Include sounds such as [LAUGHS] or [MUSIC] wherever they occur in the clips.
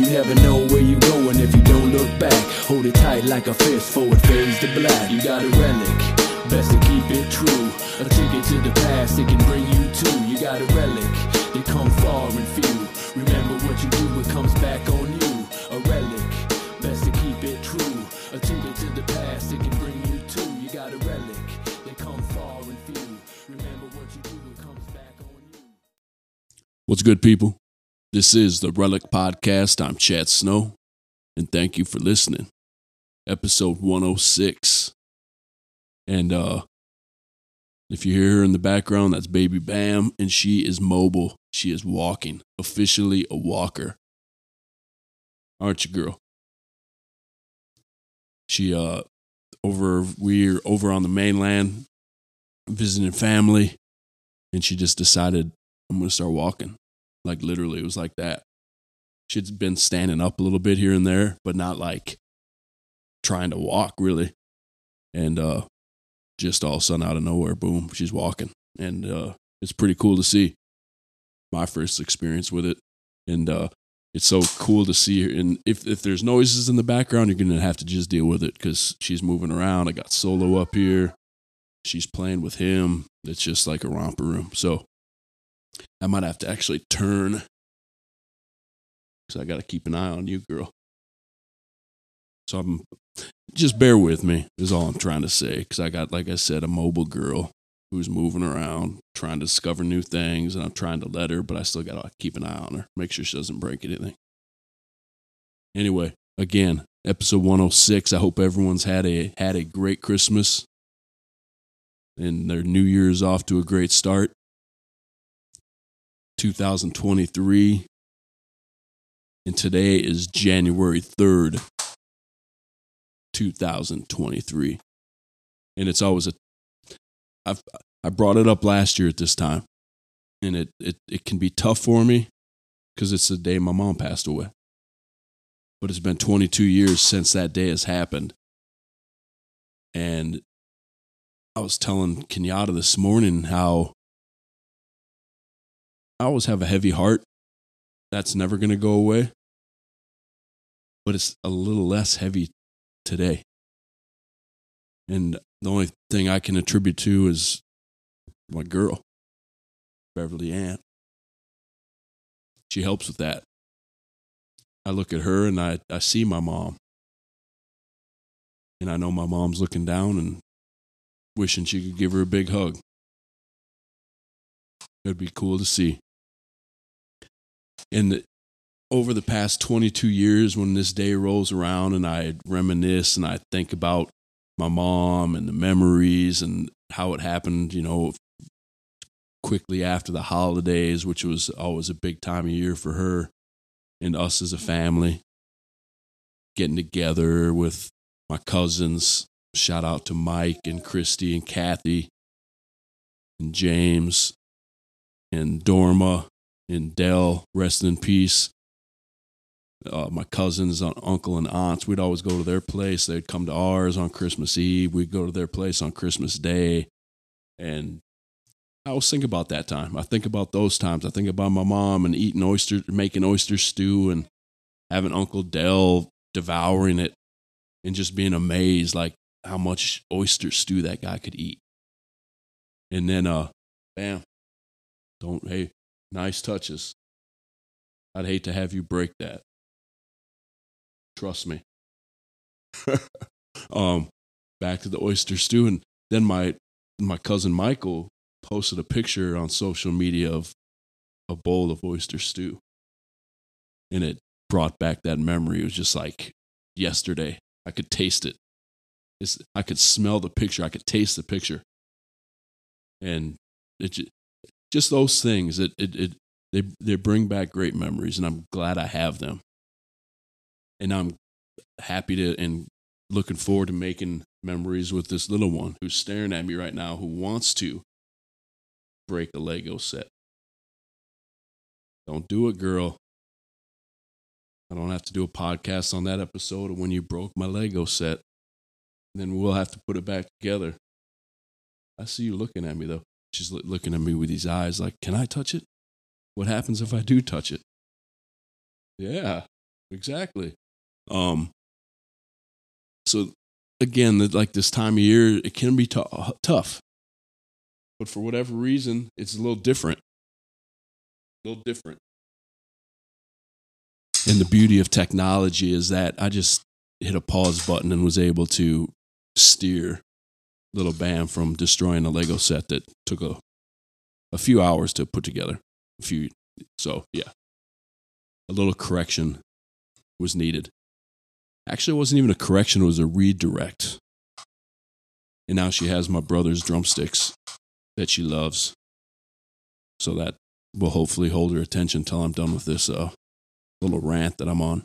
You never know where you're going if you don't look back. Hold it tight like a fist for fades to black. You got a relic, best to keep it true. A ticket to the past, it can bring you to. You got a relic, they come far and few. Remember what you do, it comes back on you. A relic, best to keep it true. A ticket to the past, it can bring you to. You got a relic, they come far and few. Remember what you do, it comes back on you. What's good, people? This is the Relic Podcast. I'm Chad Snow, and thank you for listening. Episode 106. And uh if you hear her in the background, that's Baby Bam, and she is mobile. She is walking, officially a walker. Aren't you, girl? She uh over we're over on the mainland visiting family, and she just decided I'm gonna start walking. Like literally, it was like that. She'd been standing up a little bit here and there, but not like trying to walk really. And uh just all of a sudden out of nowhere, boom, she's walking. And uh it's pretty cool to see. My first experience with it. And uh it's so cool to see her. And if, if there's noises in the background, you're gonna have to just deal with it because she's moving around. I got solo up here. She's playing with him. It's just like a romper room. So I might have to actually turn because I got to keep an eye on you, girl. So I'm just bear with me, is all I'm trying to say. Because I got, like I said, a mobile girl who's moving around, trying to discover new things, and I'm trying to let her, but I still got to keep an eye on her, make sure she doesn't break anything. Anyway, again, episode 106. I hope everyone's had a had a great Christmas and their New Year's off to a great start. 2023. And today is January 3rd, 2023. And it's always a I've I brought it up last year at this time. And it it, it can be tough for me because it's the day my mom passed away. But it's been 22 years since that day has happened. And I was telling Kenyatta this morning how I always have a heavy heart. That's never going to go away. But it's a little less heavy today. And the only thing I can attribute to is my girl, Beverly Ann. She helps with that. I look at her and I, I see my mom. And I know my mom's looking down and wishing she could give her a big hug. It'd be cool to see. And over the past 22 years, when this day rolls around and I reminisce and I think about my mom and the memories and how it happened, you know, quickly after the holidays, which was always a big time of year for her and us as a family, getting together with my cousins. Shout out to Mike and Christy and Kathy and James and Dorma and Dell, rest in peace. Uh, my cousins, uncle, and aunts, we'd always go to their place. They'd come to ours on Christmas Eve. We'd go to their place on Christmas Day. And I always think about that time. I think about those times. I think about my mom and eating oyster, making oyster stew, and having Uncle Dell devouring it and just being amazed like how much oyster stew that guy could eat. And then, uh, bam, don't, hey, Nice touches. I'd hate to have you break that. Trust me. [LAUGHS] um, back to the oyster stew, and then my my cousin Michael posted a picture on social media of a bowl of oyster stew, and it brought back that memory. It was just like yesterday. I could taste it. It's, I could smell the picture. I could taste the picture, and it just those things it, it, it they they bring back great memories and i'm glad i have them. And i'm happy to and looking forward to making memories with this little one who's staring at me right now who wants to break a lego set. Don't do it girl. I don't have to do a podcast on that episode of when you broke my lego set. Then we'll have to put it back together. I see you looking at me though She's looking at me with these eyes like, Can I touch it? What happens if I do touch it? Yeah. exactly. Um. So again, that like this time of year, it can be t- tough, but for whatever reason, it's a little different. A little different. And the beauty of technology is that I just hit a pause button and was able to steer little Bam from destroying a Lego set that took a a few hours to put together. A few, so yeah, a little correction was needed. Actually, it wasn't even a correction; it was a redirect. And now she has my brother's drumsticks that she loves. So that will hopefully hold her attention till I'm done with this uh, little rant that I'm on.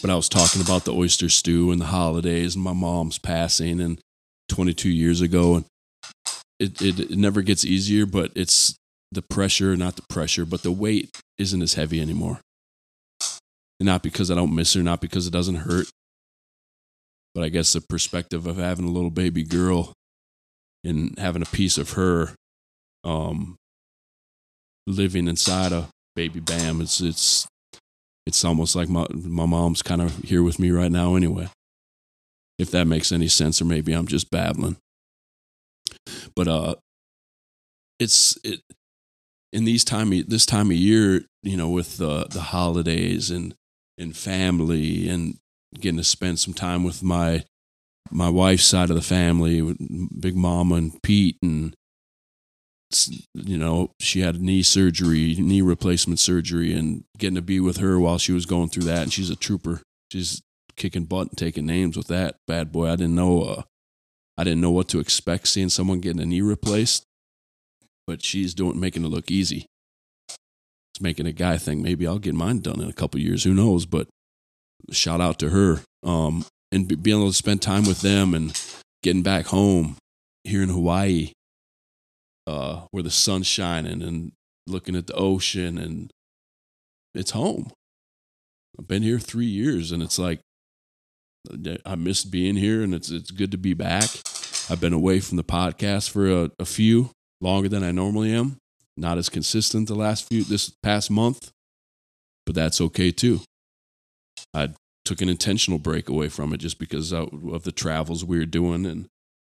But I was talking about the oyster stew and the holidays and my mom's passing and 22 years ago. And it, it, it never gets easier, but it's the pressure, not the pressure, but the weight isn't as heavy anymore. And not because I don't miss her, not because it doesn't hurt, but I guess the perspective of having a little baby girl and having a piece of her um, living inside a baby Bam, it's it's it's almost like my my mom's kind of here with me right now anyway. If that makes any sense, or maybe I'm just babbling. But uh, it's it in these time this time of year, you know, with the the holidays and and family and getting to spend some time with my my wife's side of the family, with Big Mama and Pete and you know, she had knee surgery, knee replacement surgery, and getting to be with her while she was going through that. And she's a trooper. She's kicking butt and taking names with that bad boy. I didn't know. Uh, I didn't know what to expect seeing someone getting a knee replaced, but she's doing making it look easy. It's making a guy think maybe I'll get mine done in a couple years. Who knows? But shout out to her. Um, and being able to spend time with them and getting back home here in Hawaii uh, where the sun's shining and looking at the ocean and it's home. I've been here three years and it's like I missed being here and it's it's good to be back. I've been away from the podcast for a, a few longer than I normally am. Not as consistent the last few this past month, but that's okay too. I took an intentional break away from it just because of the travels we were doing and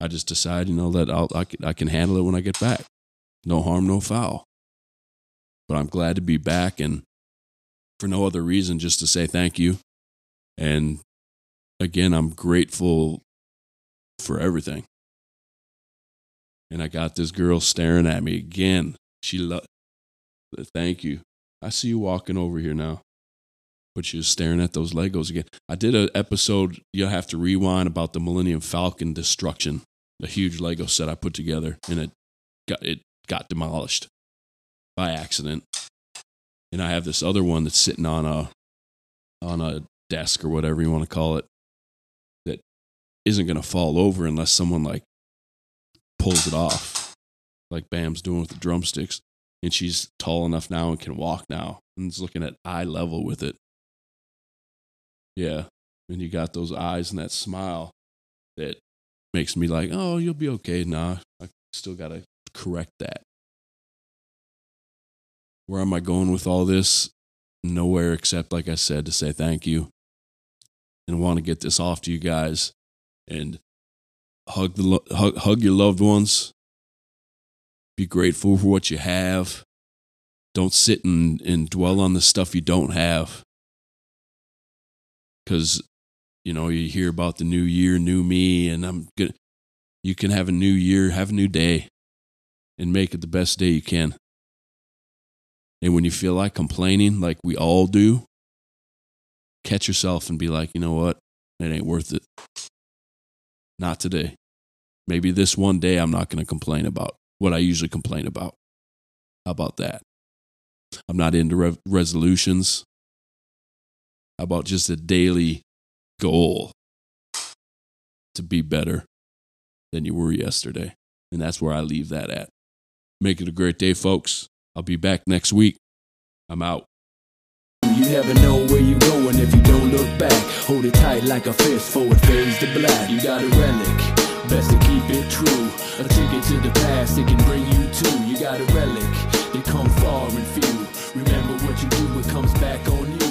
I just decided, you know, that I'll, I, can, I can handle it when I get back. No harm, no foul. But I'm glad to be back and for no other reason, just to say thank you. And again, I'm grateful for everything. And I got this girl staring at me again. She loved, thank you. I see you walking over here now but she was staring at those Legos again. I did an episode, you'll have to rewind about the Millennium Falcon destruction a huge Lego set I put together, and it got it got demolished by accident. And I have this other one that's sitting on a on a desk or whatever you want to call it isn't going to fall over unless someone like pulls it off, like Bam's doing with the drumsticks. And she's tall enough now and can walk now, and is looking at eye level with it. Yeah, and you got those eyes and that smile that makes me like, oh, you'll be okay. Nah, I still got to correct that. Where am I going with all this? Nowhere except, like I said, to say thank you and want to get this off to you guys and hug the hug, hug your loved ones. Be grateful for what you have. Don't sit and, and dwell on the stuff you don't have. Because you know, you hear about the new year, new me, and I'm good. You can have a new year, have a new day, and make it the best day you can. And when you feel like complaining, like we all do, catch yourself and be like, you know what? It ain't worth it. Not today. Maybe this one day I'm not going to complain about what I usually complain about. How about that? I'm not into re- resolutions. How about just a daily goal to be better than you were yesterday. And that's where I leave that at. Make it a great day, folks. I'll be back next week. I'm out. You never know where you're going if you don't look back. Hold it tight like a fist forward fades to black. You got a relic, best to keep it true. A ticket to the past, it can bring you to. You got a relic, they come far and few. Remember what you do, it comes back on you.